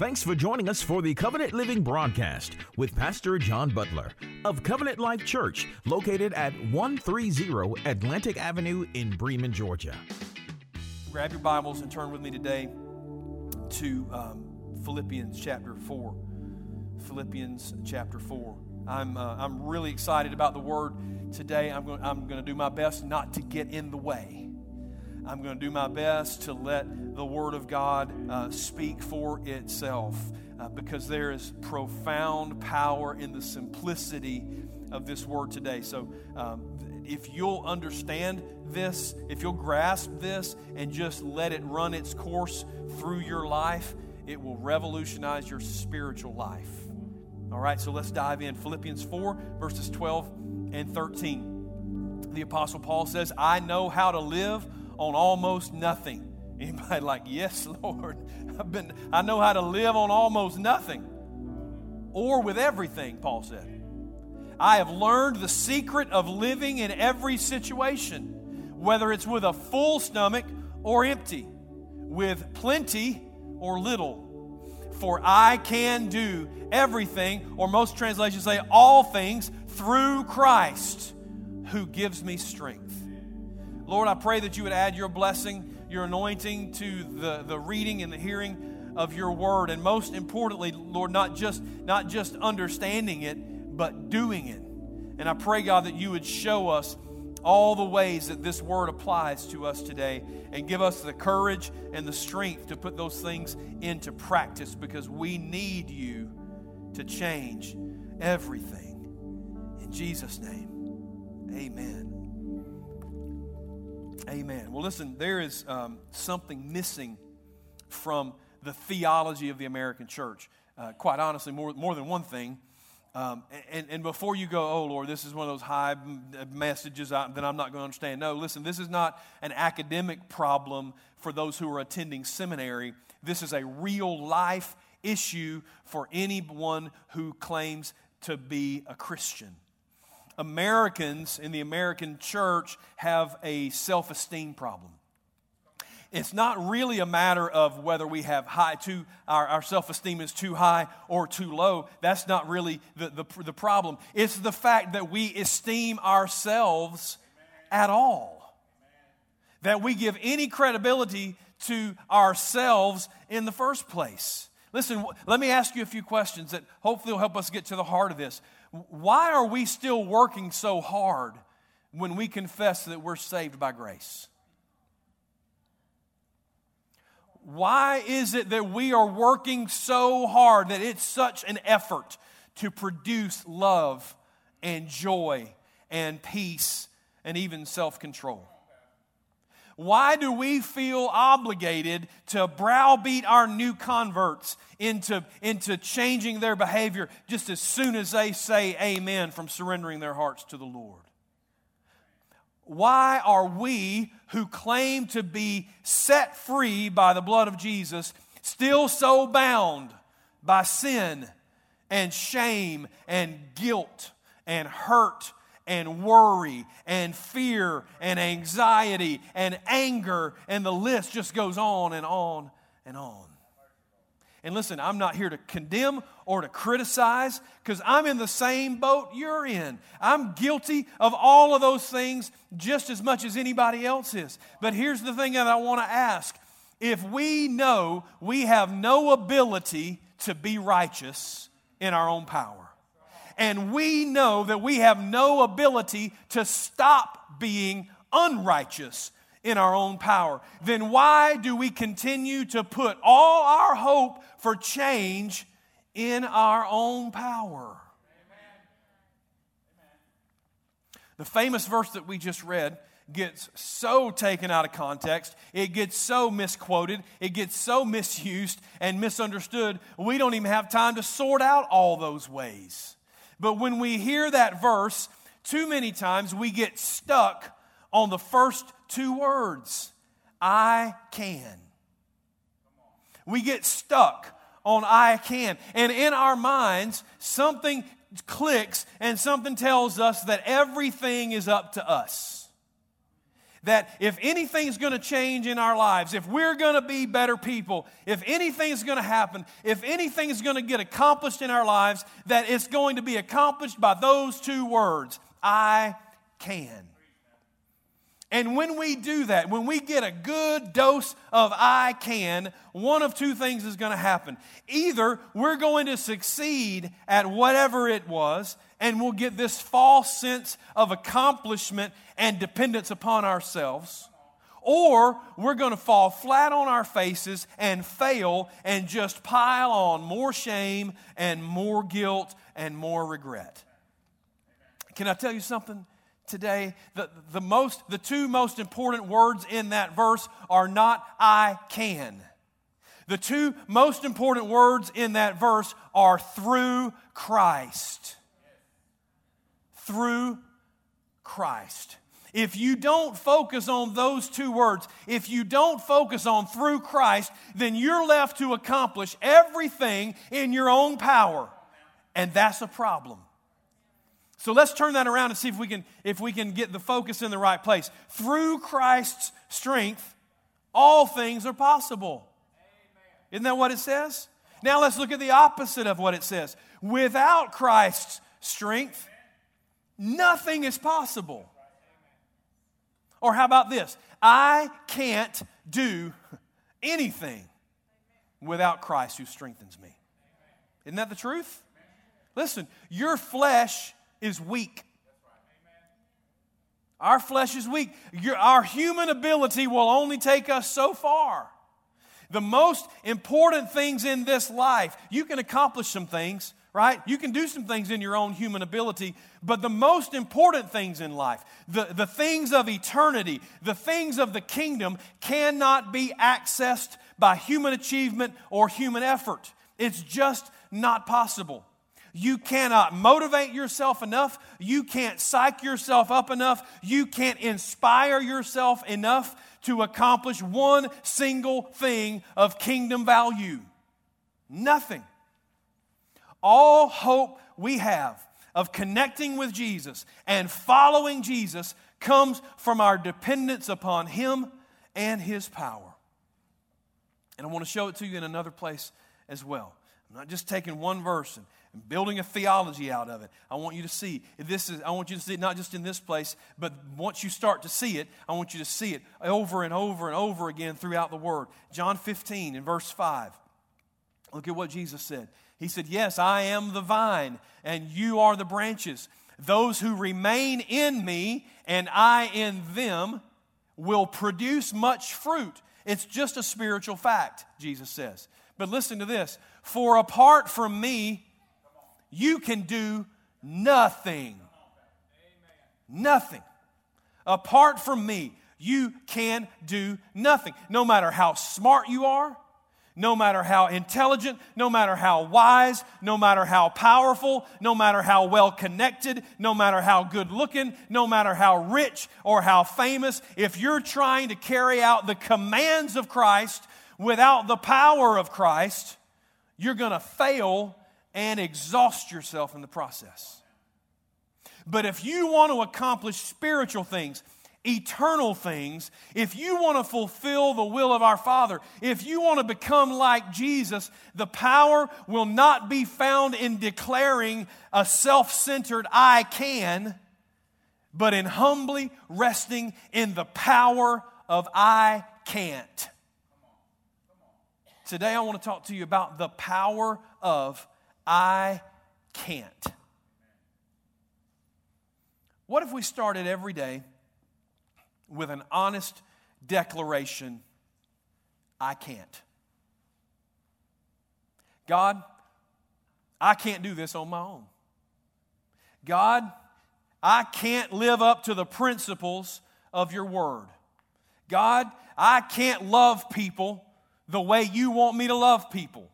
Thanks for joining us for the Covenant Living broadcast with Pastor John Butler of Covenant Life Church, located at 130 Atlantic Avenue in Bremen, Georgia. Grab your Bibles and turn with me today to um, Philippians chapter 4. Philippians chapter 4. I'm, uh, I'm really excited about the word today. I'm going, I'm going to do my best not to get in the way. I'm going to do my best to let the Word of God uh, speak for itself uh, because there is profound power in the simplicity of this Word today. So, um, if you'll understand this, if you'll grasp this and just let it run its course through your life, it will revolutionize your spiritual life. All right, so let's dive in. Philippians 4, verses 12 and 13. The Apostle Paul says, I know how to live on almost nothing. Anybody like, yes, Lord, I've been, I know how to live on almost nothing. Or with everything, Paul said. I have learned the secret of living in every situation, whether it's with a full stomach or empty, with plenty or little. For I can do everything, or most translations say all things, through Christ who gives me strength. Lord, I pray that you would add your blessing, your anointing to the, the reading and the hearing of your word. And most importantly, Lord, not just, not just understanding it, but doing it. And I pray, God, that you would show us all the ways that this word applies to us today and give us the courage and the strength to put those things into practice because we need you to change everything. In Jesus' name, amen. Amen. Well, listen, there is um, something missing from the theology of the American church. Uh, quite honestly, more, more than one thing. Um, and, and before you go, oh Lord, this is one of those high messages that I'm not going to understand. No, listen, this is not an academic problem for those who are attending seminary. This is a real life issue for anyone who claims to be a Christian. Americans in the American church have a self esteem problem. It's not really a matter of whether we have high, too, our, our self esteem is too high or too low. That's not really the, the, the problem. It's the fact that we esteem ourselves at all, that we give any credibility to ourselves in the first place. Listen, let me ask you a few questions that hopefully will help us get to the heart of this. Why are we still working so hard when we confess that we're saved by grace? Why is it that we are working so hard that it's such an effort to produce love and joy and peace and even self control? Why do we feel obligated to browbeat our new converts into, into changing their behavior just as soon as they say amen from surrendering their hearts to the Lord? Why are we who claim to be set free by the blood of Jesus still so bound by sin and shame and guilt and hurt and worry and fear and anxiety and anger, and the list just goes on and on and on. And listen, I'm not here to condemn or to criticize because I'm in the same boat you're in. I'm guilty of all of those things just as much as anybody else is. But here's the thing that I want to ask if we know we have no ability to be righteous in our own power, and we know that we have no ability to stop being unrighteous in our own power, then why do we continue to put all our hope for change in our own power? The famous verse that we just read gets so taken out of context, it gets so misquoted, it gets so misused and misunderstood, we don't even have time to sort out all those ways. But when we hear that verse, too many times we get stuck on the first two words I can. We get stuck on I can. And in our minds, something clicks and something tells us that everything is up to us that if anything's going to change in our lives, if we're going to be better people, if anything's going to happen, if anything's going to get accomplished in our lives, that it's going to be accomplished by those two words I can. And when we do that, when we get a good dose of I can, one of two things is going to happen. Either we're going to succeed at whatever it was, and we'll get this false sense of accomplishment and dependence upon ourselves, or we're going to fall flat on our faces and fail and just pile on more shame and more guilt and more regret. Can I tell you something? today, the, the, most, the two most important words in that verse are not I can. The two most important words in that verse are through Christ. Through Christ. If you don't focus on those two words, if you don't focus on through Christ, then you're left to accomplish everything in your own power. And that's a problem. So let's turn that around and see if we can if we can get the focus in the right place. Through Christ's strength, all things are possible. Isn't that what it says? Now let's look at the opposite of what it says. Without Christ's strength, nothing is possible. Or how about this? I can't do anything without Christ who strengthens me. Isn't that the truth? Listen, your flesh is weak. Our flesh is weak. Your, our human ability will only take us so far. The most important things in this life, you can accomplish some things, right? You can do some things in your own human ability, but the most important things in life, the, the things of eternity, the things of the kingdom, cannot be accessed by human achievement or human effort. It's just not possible. You cannot motivate yourself enough. You can't psych yourself up enough. You can't inspire yourself enough to accomplish one single thing of kingdom value. Nothing. All hope we have of connecting with Jesus and following Jesus comes from our dependence upon Him and His power. And I want to show it to you in another place as well. I'm not just taking one verse and and building a theology out of it. I want you to see this is I want you to see it not just in this place, but once you start to see it, I want you to see it over and over and over again throughout the word. John 15 in verse 5. Look at what Jesus said. He said, "Yes, I am the vine, and you are the branches. Those who remain in me and I in them will produce much fruit." It's just a spiritual fact, Jesus says. But listen to this, for apart from me, you can do nothing. Nothing. Apart from me, you can do nothing. No matter how smart you are, no matter how intelligent, no matter how wise, no matter how powerful, no matter how well connected, no matter how good looking, no matter how rich or how famous, if you're trying to carry out the commands of Christ without the power of Christ, you're going to fail and exhaust yourself in the process. But if you want to accomplish spiritual things, eternal things, if you want to fulfill the will of our Father, if you want to become like Jesus, the power will not be found in declaring a self centered I can, but in humbly resting in the power of I can't. Today, I want to talk to you about the power of I can't. What if we started every day with an honest declaration I can't? God, I can't do this on my own. God, I can't live up to the principles of your word. God, I can't love people the way you want me to love people.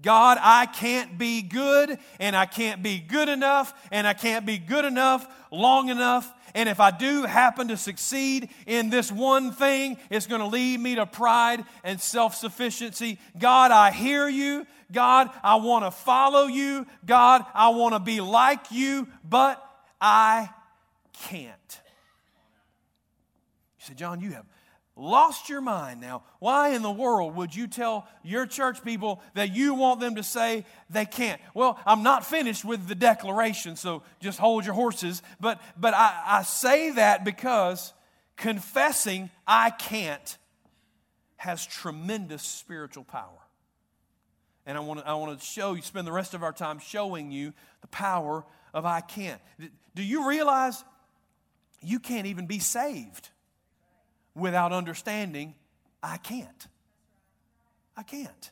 God, I can't be good, and I can't be good enough, and I can't be good enough long enough. And if I do happen to succeed in this one thing, it's going to lead me to pride and self sufficiency. God, I hear you. God, I want to follow you. God, I want to be like you, but I can't. You say, John, you have lost your mind now. Why in the world would you tell your church people that you want them to say they can't? Well, I'm not finished with the declaration, so just hold your horses. But, but I, I say that because confessing I can't has tremendous spiritual power. And I want to, I want to show you, spend the rest of our time showing you the power of I can't. Do you realize you can't even be saved without understanding I can't? I can't.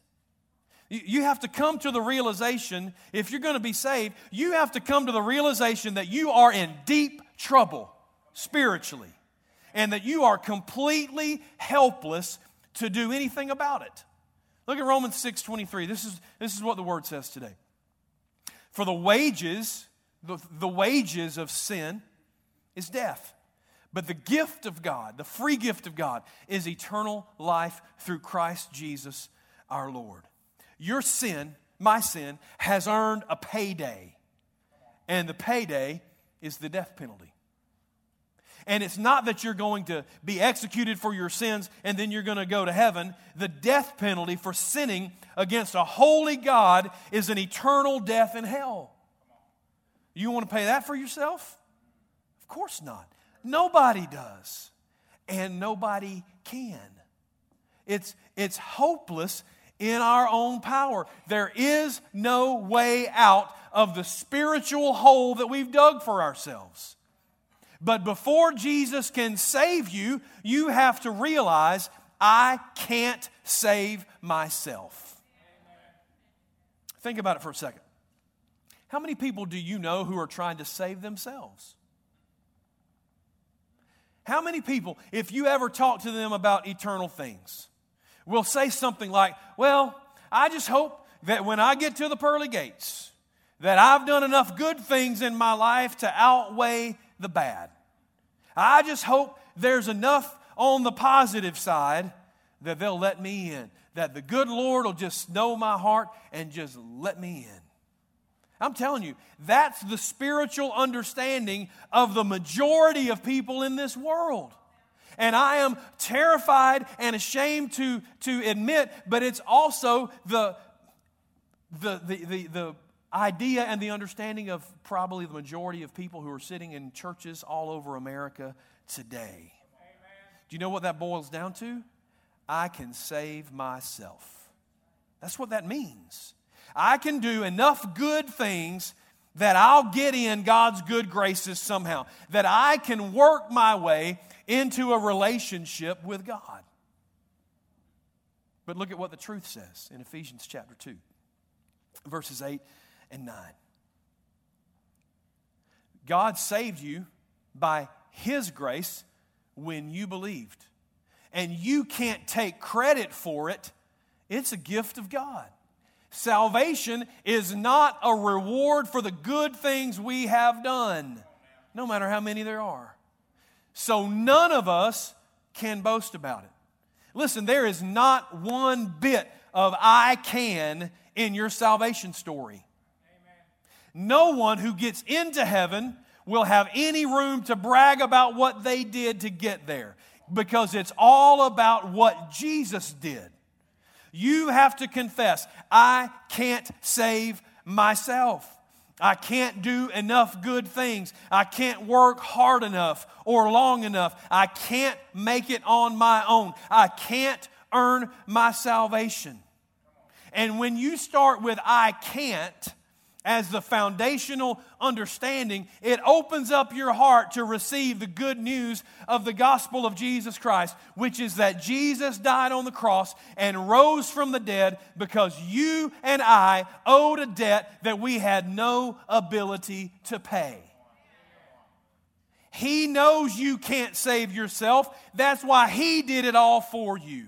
You have to come to the realization, if you're going to be saved, you have to come to the realization that you are in deep trouble spiritually and that you are completely helpless to do anything about it. Look at Romans 6:23. This is, this is what the word says today. For the wages, the, the wages of sin is death. But the gift of God, the free gift of God, is eternal life through Christ Jesus our Lord. Your sin, my sin, has earned a payday. And the payday is the death penalty. And it's not that you're going to be executed for your sins and then you're going to go to heaven. The death penalty for sinning against a holy God is an eternal death in hell. You want to pay that for yourself? Of course not. Nobody does. And nobody can. It's, it's hopeless in our own power. There is no way out of the spiritual hole that we've dug for ourselves. But before Jesus can save you, you have to realize I can't save myself. Think about it for a second. How many people do you know who are trying to save themselves? How many people, if you ever talk to them about eternal things, will say something like, Well, I just hope that when I get to the pearly gates, that I've done enough good things in my life to outweigh the bad. I just hope there's enough on the positive side that they'll let me in, that the good Lord will just know my heart and just let me in. I'm telling you, that's the spiritual understanding of the majority of people in this world. And I am terrified and ashamed to, to admit, but it's also the, the, the, the, the idea and the understanding of probably the majority of people who are sitting in churches all over America today. Amen. Do you know what that boils down to? I can save myself. That's what that means. I can do enough good things that I'll get in God's good graces somehow, that I can work my way into a relationship with God. But look at what the truth says in Ephesians chapter 2, verses 8 and 9. God saved you by His grace when you believed. And you can't take credit for it, it's a gift of God. Salvation is not a reward for the good things we have done, no matter how many there are. So none of us can boast about it. Listen, there is not one bit of I can in your salvation story. No one who gets into heaven will have any room to brag about what they did to get there because it's all about what Jesus did. You have to confess, I can't save myself. I can't do enough good things. I can't work hard enough or long enough. I can't make it on my own. I can't earn my salvation. And when you start with I can't, as the foundational understanding, it opens up your heart to receive the good news of the gospel of Jesus Christ, which is that Jesus died on the cross and rose from the dead because you and I owed a debt that we had no ability to pay. He knows you can't save yourself. That's why He did it all for you.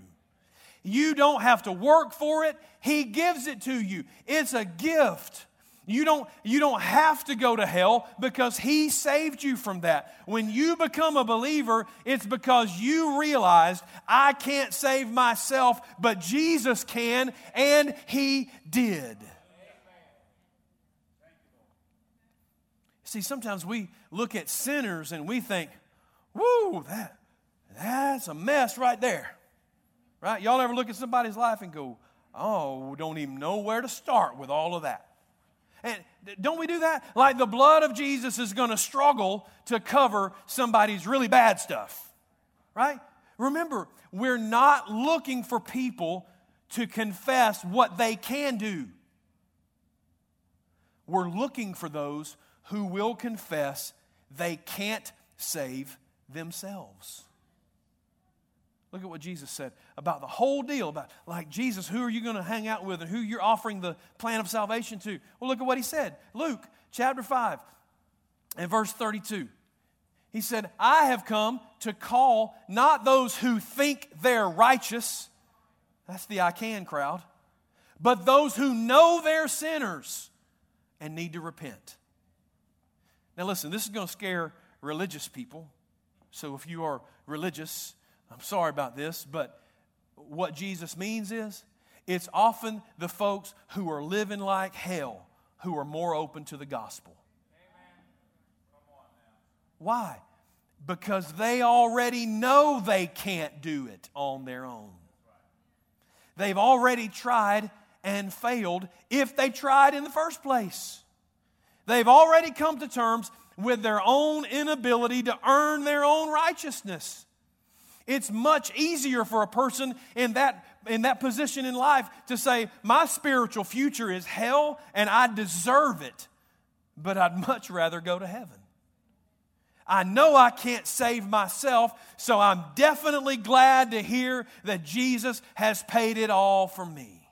You don't have to work for it, He gives it to you. It's a gift. You don't, you don't have to go to hell because He saved you from that. When you become a believer, it's because you realized, I can't save myself, but Jesus can, and He did. See, sometimes we look at sinners and we think, whoo, that, that's a mess right there. Right? Y'all ever look at somebody's life and go, oh, don't even know where to start with all of that? And don't we do that? Like the blood of Jesus is going to struggle to cover somebody's really bad stuff. Right? Remember, we're not looking for people to confess what they can do. We're looking for those who will confess they can't save themselves. Look at what Jesus said about the whole deal about, like, Jesus, who are you going to hang out with and who you're offering the plan of salvation to? Well, look at what he said. Luke chapter 5 and verse 32. He said, I have come to call not those who think they're righteous, that's the I can crowd, but those who know they're sinners and need to repent. Now, listen, this is going to scare religious people. So if you are religious, I'm sorry about this, but what Jesus means is it's often the folks who are living like hell who are more open to the gospel. Why? Because they already know they can't do it on their own. They've already tried and failed if they tried in the first place. They've already come to terms with their own inability to earn their own righteousness. It's much easier for a person in that, in that position in life to say, My spiritual future is hell and I deserve it, but I'd much rather go to heaven. I know I can't save myself, so I'm definitely glad to hear that Jesus has paid it all for me.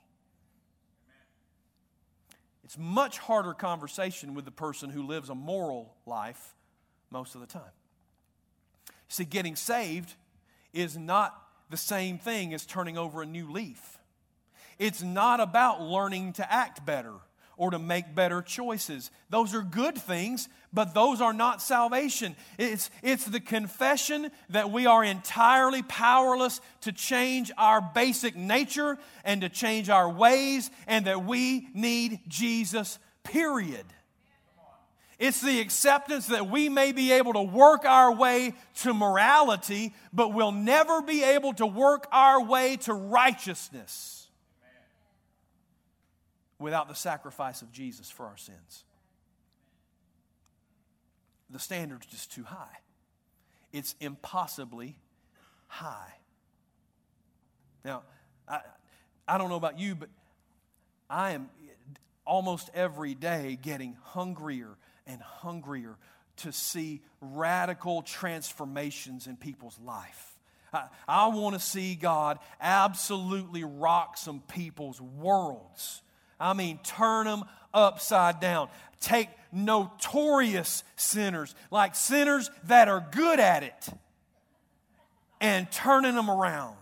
It's much harder conversation with the person who lives a moral life most of the time. See, getting saved is not the same thing as turning over a new leaf. It's not about learning to act better or to make better choices. Those are good things, but those are not salvation. It's, it's the confession that we are entirely powerless to change our basic nature and to change our ways, and that we need Jesus, period. It's the acceptance that we may be able to work our way to morality, but we'll never be able to work our way to righteousness without the sacrifice of Jesus for our sins. The standard's just too high. It's impossibly high. Now, I, I don't know about you, but I am almost every day getting hungrier and hungrier to see radical transformations in people's life. I, I want to see God absolutely rock some people's worlds I mean, turn them upside down. Take notorious sinners, like sinners that are good at it, and turning them around.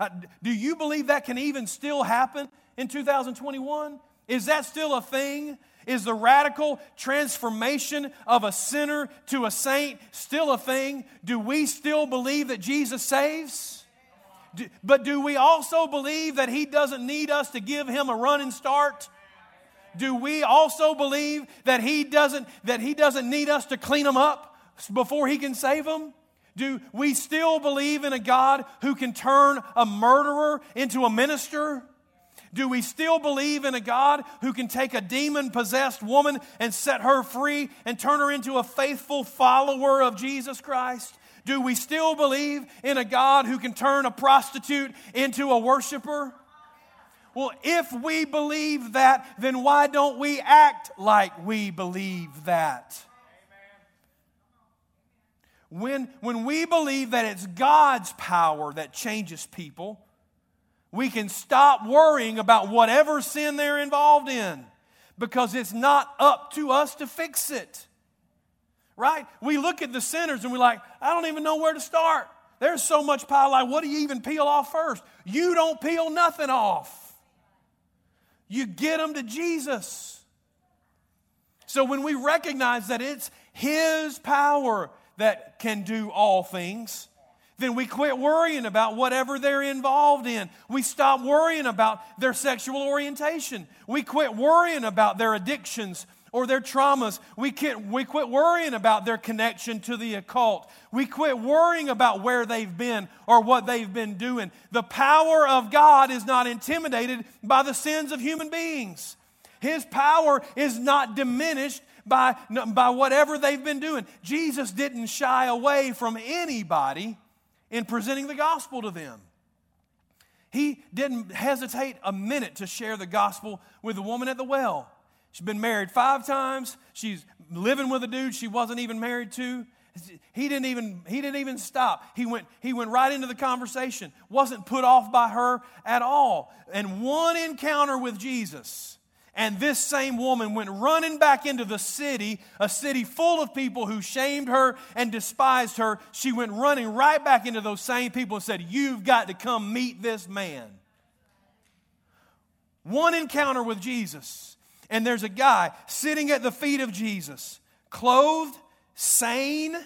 Uh, do you believe that can even still happen in 2021? Is that still a thing? Is the radical transformation of a sinner to a saint still a thing? Do we still believe that Jesus saves? Do, but do we also believe that He doesn't need us to give Him a running start? Do we also believe that He doesn't, that he doesn't need us to clean them up before He can save them? Do we still believe in a God who can turn a murderer into a minister? Do we still believe in a God who can take a demon possessed woman and set her free and turn her into a faithful follower of Jesus Christ? Do we still believe in a God who can turn a prostitute into a worshiper? Well, if we believe that, then why don't we act like we believe that? When, when we believe that it's God's power that changes people, we can stop worrying about whatever sin they're involved in because it's not up to us to fix it right? We look at the sinners and we're like, I don't even know where to start. There's so much pile like, what do you even peel off first? You don't peel nothing off. You get them to Jesus. So when we recognize that it's His power that can do all things, then we quit worrying about whatever they're involved in. We stop worrying about their sexual orientation. We quit worrying about their addictions or their traumas. We quit, we quit worrying about their connection to the occult. We quit worrying about where they've been or what they've been doing. The power of God is not intimidated by the sins of human beings. His power is not diminished by, by whatever they've been doing. Jesus didn't shy away from anybody in presenting the gospel to them. He didn't hesitate a minute to share the gospel with the woman at the well. She's been married five times. She's living with a dude she wasn't even married to. He didn't even, he didn't even stop. He went, he went right into the conversation, wasn't put off by her at all. And one encounter with Jesus and this same woman went running back into the city, a city full of people who shamed her and despised her. She went running right back into those same people and said, You've got to come meet this man. One encounter with Jesus, and there's a guy sitting at the feet of Jesus, clothed, sane,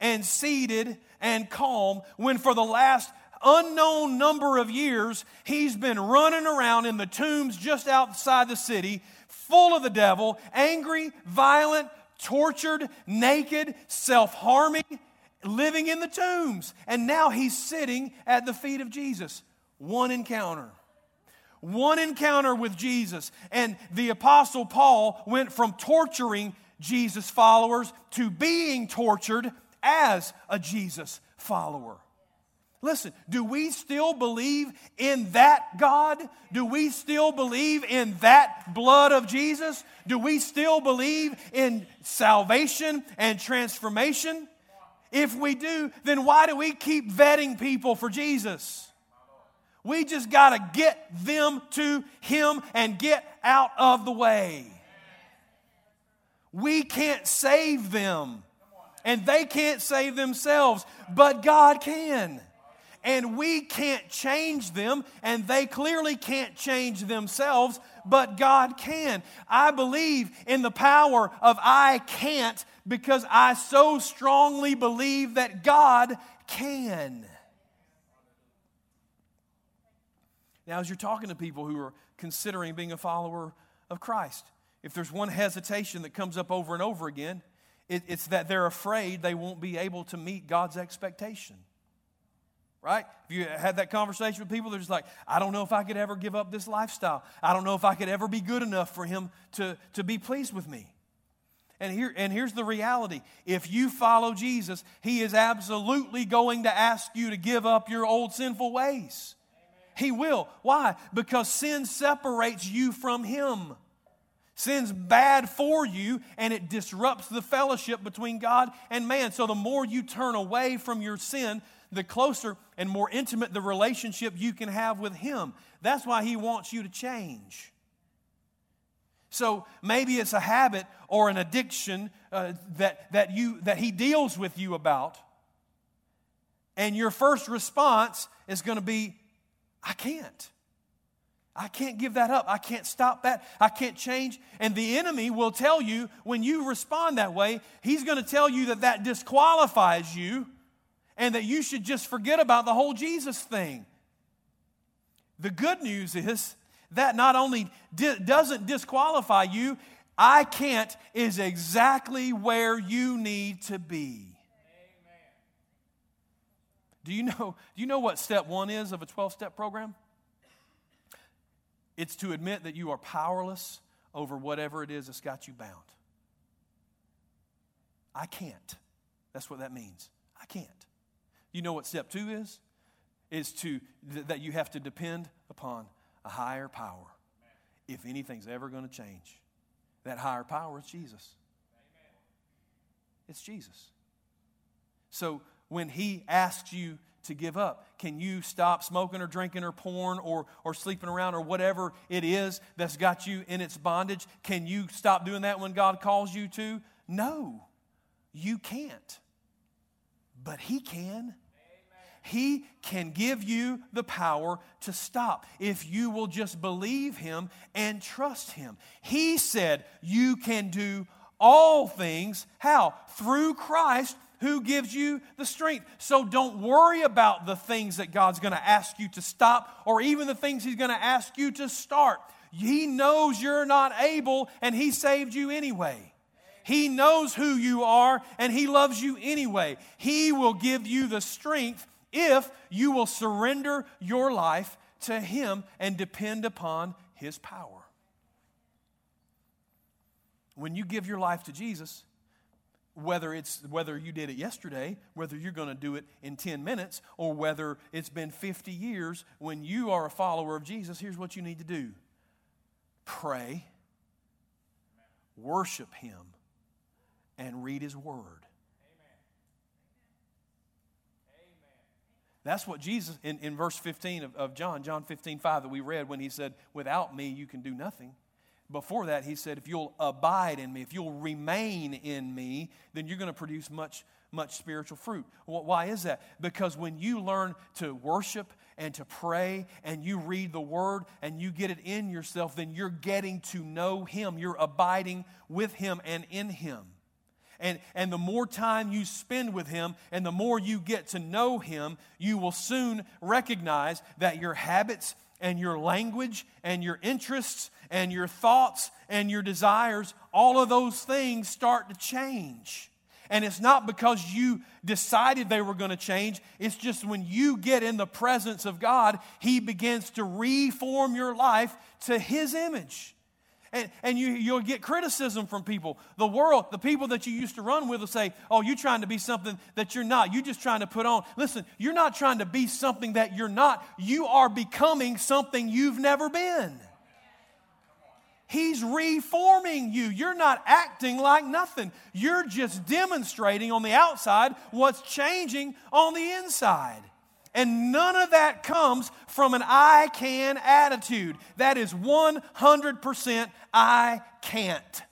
and seated and calm, when for the last unknown number of years, he's been running around in the tombs just outside the city, full of the devil, angry, violent, tortured, naked, self harming, living in the tombs. And now he's sitting at the feet of Jesus. One encounter. One encounter with Jesus. And the Apostle Paul went from torturing Jesus followers to being tortured as a Jesus follower. Listen, do we still believe in that God? Do we still believe in that blood of Jesus? Do we still believe in salvation and transformation? If we do, then why do we keep vetting people for Jesus? We just got to get them to Him and get out of the way. We can't save them, and they can't save themselves, but God can and we can't change them, and they clearly can't change themselves, but God can. I believe in the power of I can't because I so strongly believe that God can. Now, as you're talking to people who are considering being a follower of Christ, if there's one hesitation that comes up over and over again, it, it's that they're afraid they won't be able to meet God's expectation right? If you had that conversation with people, they're just like, I don't know if I could ever give up this lifestyle. I don't know if I could ever be good enough for him to, to be pleased with me. And, here, and here's the reality if you follow Jesus, he is absolutely going to ask you to give up your old sinful ways. He will. Why? Because sin separates you from him. Sin's bad for you and it disrupts the fellowship between God and man. So the more you turn away from your sin, the closer and more intimate the relationship you can have with Him. That's why He wants you to change. So maybe it's a habit or an addiction uh, that, that, you, that He deals with you about. And your first response is going to be, I can't. I can't give that up. I can't stop that. I can't change. And the enemy will tell you when you respond that way, he's going to tell you that that disqualifies you and that you should just forget about the whole Jesus thing. The good news is that not only di- doesn't disqualify you, I can't is exactly where you need to be. Do you know, do you know what step one is of a 12 step program? It's to admit that you are powerless over whatever it is that's got you bound. I can't. That's what that means. I can't. You know what step two is? Is to th- that you have to depend upon a higher power. If anything's ever going to change, that higher power is Jesus. It's Jesus. So when he asks you to give up, can you stop smoking or drinking or porn or, or sleeping around or whatever it is that's got you in its bondage? Can you stop doing that when God calls you to? No, you can't but He can. He can give you the power to stop if you will just believe Him and trust Him. He said you can do all things. How? Through Christ who gives you the strength. So don't worry about the things that God's going to ask you to stop or even the things He's going to ask you to start. He knows you're not able and He saved you anyway. He knows who you are and He loves you anyway. He will give you the strength if you will surrender your life to Him and depend upon His power. When you give your life to Jesus, whether it's whether you did it yesterday whether you're going to do it in 10 minutes or whether it's been 50 years when you are a follower of jesus here's what you need to do pray worship him and read his word That's what Jesus, in, in verse 15 of, of John, John 15, 5, that we read when he said, Without me, you can do nothing. Before that, he said, If you'll abide in me, if you'll remain in me, then you're going to produce much, much spiritual fruit. Why is that? Because when you learn to worship and to pray and you read the word and you get it in yourself, then you're getting to know him. You're abiding with him and in him. And, and the more time you spend with Him and the more you get to know Him, you will soon recognize that your habits and your language and your interests and your thoughts and your desires, all of those things start to change. And it's not because you decided they were going to change. It's just when you get in the presence of God, He begins to reform your life to His image. And, and you, you'll get criticism from people. The world, the people that you used to run with will say, Oh, you're trying to be something that you're not. You're just trying to put on. Listen, you're not trying to be something that you're not. You are becoming something you've never been. He's reforming you. You're not acting like nothing. You're just demonstrating on the outside what's changing on the inside. And none of that comes from an I can attitude. That is 100% I can't.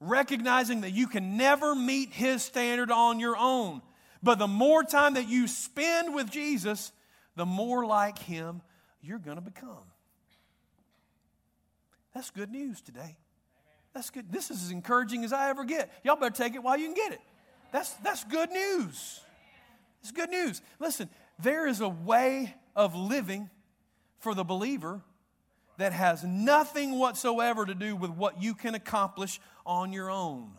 Recognizing that you can never meet His standard on your own. But the more time that you spend with Jesus, the more like Him you're going to become. That's good news today. That's good. This is as encouraging as I ever get. Y'all better take it while you can get it. That's, that's good news. It's good news. Listen, there is a way of living for the believer that has nothing whatsoever to do with what you can accomplish on your own.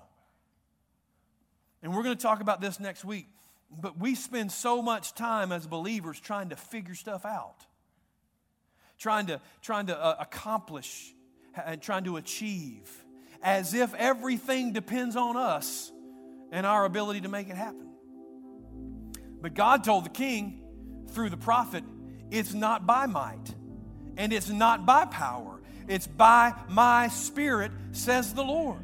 And we're going to talk about this next week. But we spend so much time as believers trying to figure stuff out, trying to, trying to uh, accomplish and trying to achieve, as if everything depends on us and our ability to make it happen. But God told the king through the prophet, It's not by might and it's not by power, it's by my spirit, says the Lord.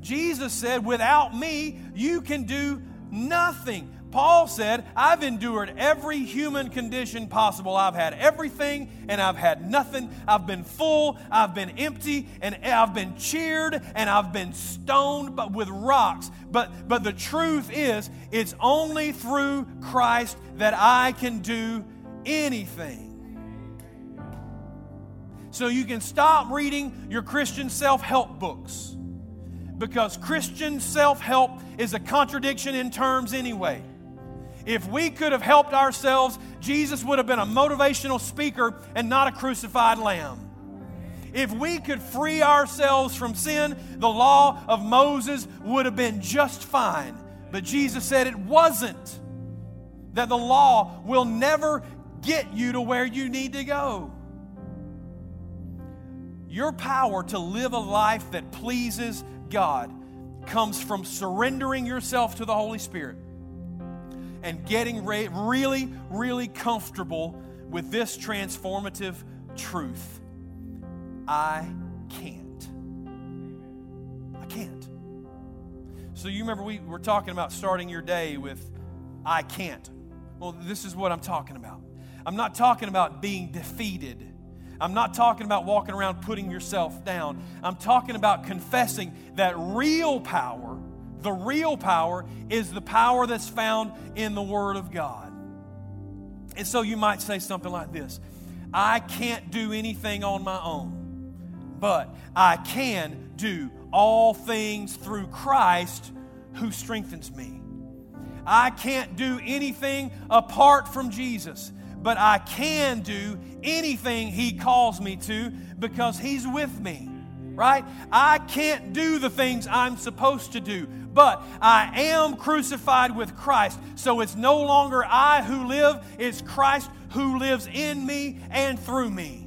Jesus said, Without me, you can do nothing. Paul said, I've endured every human condition possible. I've had everything and I've had nothing. I've been full, I've been empty, and I've been cheered and I've been stoned but with rocks. But but the truth is, it's only through Christ that I can do anything. So you can stop reading your Christian self-help books because Christian self-help is a contradiction in terms anyway. If we could have helped ourselves, Jesus would have been a motivational speaker and not a crucified lamb. If we could free ourselves from sin, the law of Moses would have been just fine. But Jesus said it wasn't. That the law will never get you to where you need to go. Your power to live a life that pleases God comes from surrendering yourself to the Holy Spirit and getting re- really, really comfortable with this transformative truth. I can't. I can't. So, you remember we were talking about starting your day with, I can't. Well, this is what I'm talking about. I'm not talking about being defeated. I'm not talking about walking around putting yourself down. I'm talking about confessing that real power The real power is the power that's found in the Word of God. And so you might say something like this I can't do anything on my own, but I can do all things through Christ who strengthens me. I can't do anything apart from Jesus, but I can do anything He calls me to because He's with me, right? I can't do the things I'm supposed to do, but I am crucified with Christ. So it's no longer I who live, it's Christ who lives in me and through me.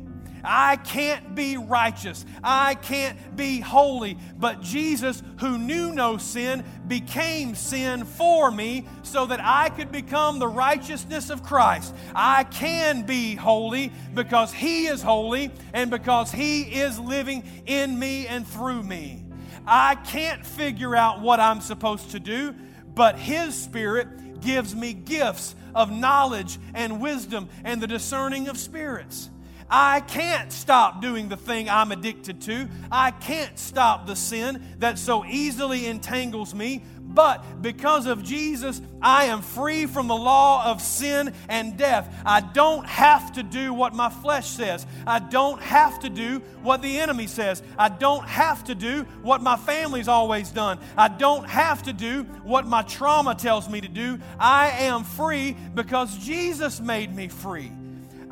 I can't be righteous. I can't be holy. But Jesus, who knew no sin, became sin for me so that I could become the righteousness of Christ. I can be holy because He is holy and because He is living in me and through me. I can't figure out what I'm supposed to do, but His Spirit gives me gifts of knowledge and wisdom and the discerning of spirits. I can't stop doing the thing I'm addicted to. I can't stop the sin that so easily entangles me. But because of Jesus, I am free from the law of sin and death. I don't have to do what my flesh says. I don't have to do what the enemy says. I don't have to do what my family's always done. I don't have to do what my trauma tells me to do. I am free because Jesus made me free.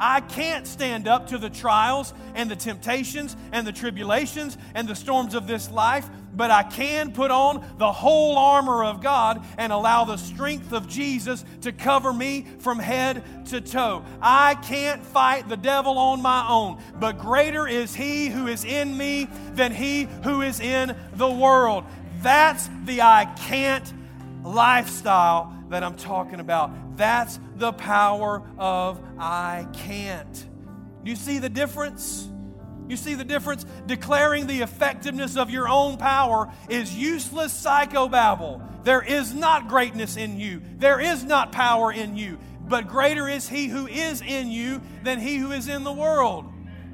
I can't stand up to the trials and the temptations and the tribulations and the storms of this life, but I can put on the whole armor of God and allow the strength of Jesus to cover me from head to toe. I can't fight the devil on my own, but greater is he who is in me than he who is in the world. That's the I can't lifestyle that I'm talking about. That's the power of I can't. You see the difference? You see the difference? Declaring the effectiveness of your own power is useless psychobabble. There is not greatness in you, there is not power in you, but greater is He who is in you than He who is in the world.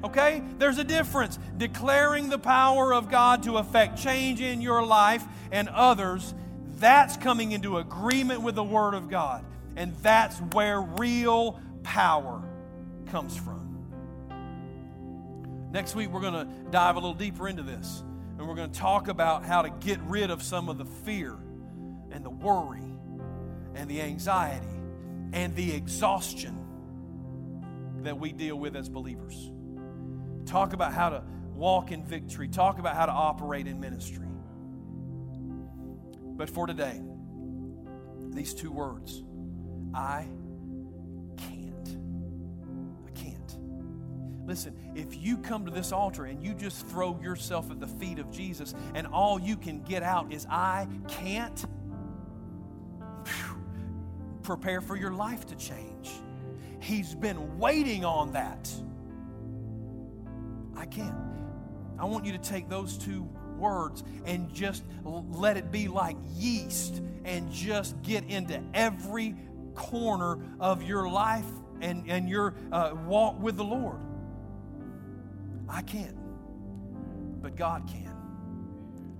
Okay? There's a difference. Declaring the power of God to affect change in your life and others that's coming into agreement with the Word of God. And that's where real power comes from. Next week, we're going to dive a little deeper into this. And we're going to talk about how to get rid of some of the fear and the worry and the anxiety and the exhaustion that we deal with as believers. Talk about how to walk in victory, talk about how to operate in ministry. But for today, these two words I can't. I can't. Listen, if you come to this altar and you just throw yourself at the feet of Jesus and all you can get out is I can't, prepare for your life to change. He's been waiting on that. I can't. I want you to take those two words and just let it be like yeast and just get into every corner of your life and, and your uh, walk with the Lord. I can't, but God can.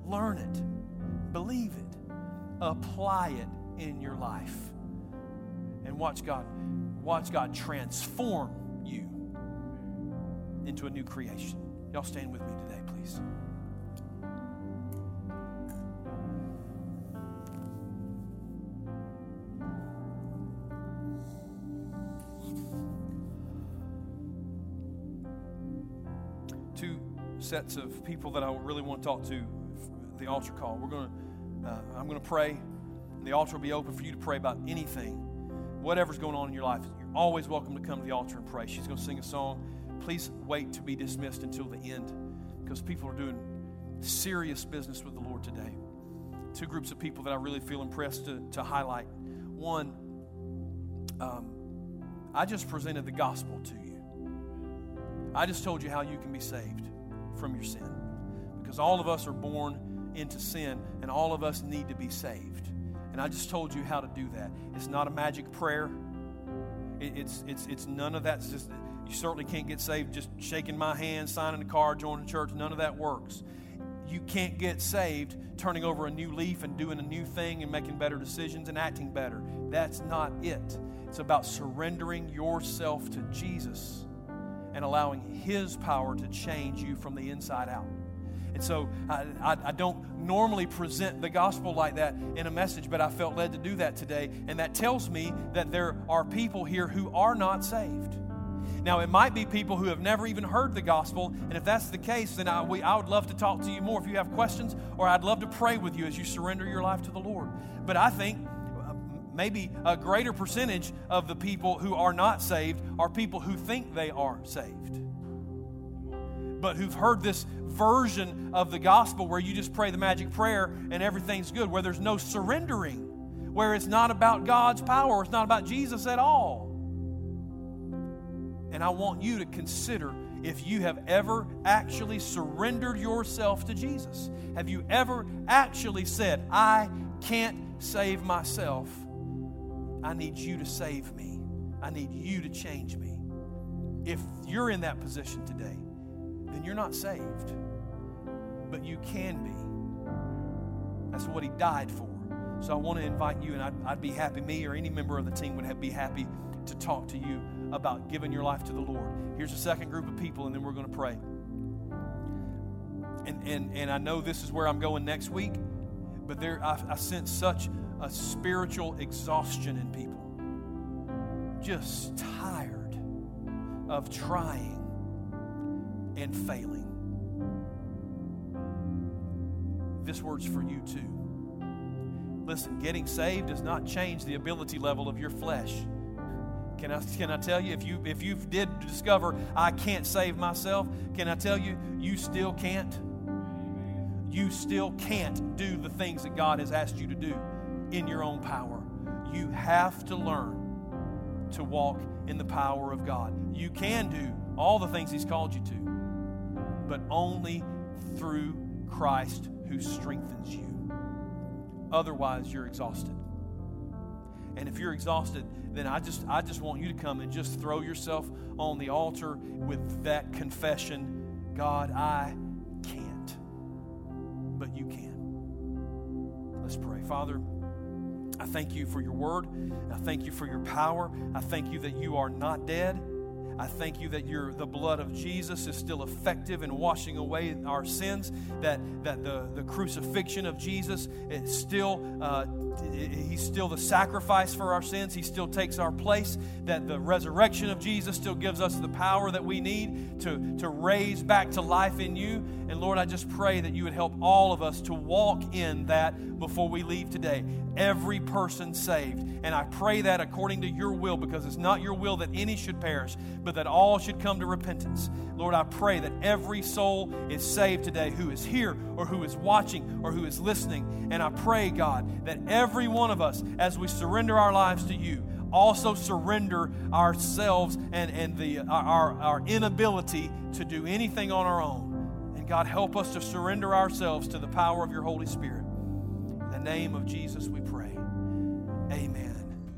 Learn it, believe it, apply it in your life, and watch God, watch God transform you into a new creation. Y'all stand with me today, please. Sets of people that I really want to talk to the altar call. We're going to, uh, I'm going to pray. The altar will be open for you to pray about anything, whatever's going on in your life. You're always welcome to come to the altar and pray. She's going to sing a song. Please wait to be dismissed until the end because people are doing serious business with the Lord today. Two groups of people that I really feel impressed to, to highlight. One, um, I just presented the gospel to you. I just told you how you can be saved from your sin. Because all of us are born into sin and all of us need to be saved. And I just told you how to do that. It's not a magic prayer. it's, it's, it's none of that. It's just, you certainly can't get saved just shaking my hand, signing a card, joining the church. None of that works. you can't get saved turning over a new leaf and doing a new thing and making better decisions and acting better. That's not it. It's about surrendering yourself to Jesus and allowing His power to change you from the inside out. And so I, I, I, don't normally present the gospel like that in a message, but I felt led to do that today. And that tells me that there are people here who are not saved. Now, it might be people who have never even heard the gospel, and if that's the case, then I, we, I would love to talk to you more if you have questions, or I'd love to pray with you as you surrender your life to the Lord. But I think maybe a greater percentage of the people who are not saved are people who think they are saved, but who've heard this version of the gospel where you just pray the magic prayer and everything's good, where there's no surrendering, where it's not about God's power, it's not about Jesus at all. And I want you to consider if you have ever actually surrendered yourself to Jesus. Have you ever actually said, I can't save myself? I need you to save me. I need you to change me. If you're in that position today, then you're not saved. But you can be. That's what He died for. So I want to invite you, and I'd, I'd be happy, me or any member of the team would have, be happy to talk to you about giving your life to the Lord. Here's a second group of people, and then we're going to pray. And, and, and I know this is where I'm going next week, but there I, I sense such a spiritual exhaustion in people. Just tired of trying and failing. This word's for you too. Listen, getting saved does not change the ability level of your flesh. Can I, can I tell you, if you if you did discover I can't save myself, can I tell you, you still can't? You still can't do the things that God has asked you to do in your own power. You have to learn to walk in the power of God. You can do all the things He's called you to, but only through Christ who strengthens you. Otherwise, you're exhausted. And if you're exhausted, then I just I just want you to come and just throw yourself on the altar with that confession, God, I can't. But you can. Let's pray. Father, I thank you for your word. I thank you for your power. I thank you that you are not dead. I thank you that your, the blood of Jesus is still effective in washing away our sins, that, that the, the crucifixion of Jesus is still, uh, he's still the sacrifice for our sins. He still takes our place, that the resurrection of Jesus still gives us the power that we need to, to raise back to life in you. And Lord, I just pray that you would help all of us to walk in that before we leave today. Every person saved. And I pray that according to your will, because it's not your will that any should perish, but that all should come to repentance. Lord, I pray that every soul is saved today who is here or who is watching or who is listening. And I pray, God, that every one of us, as we surrender our lives to you, also surrender ourselves and, and the, our, our inability to do anything on our own. And God, help us to surrender ourselves to the power of your Holy Spirit. In the name of Jesus, we pray. Amen.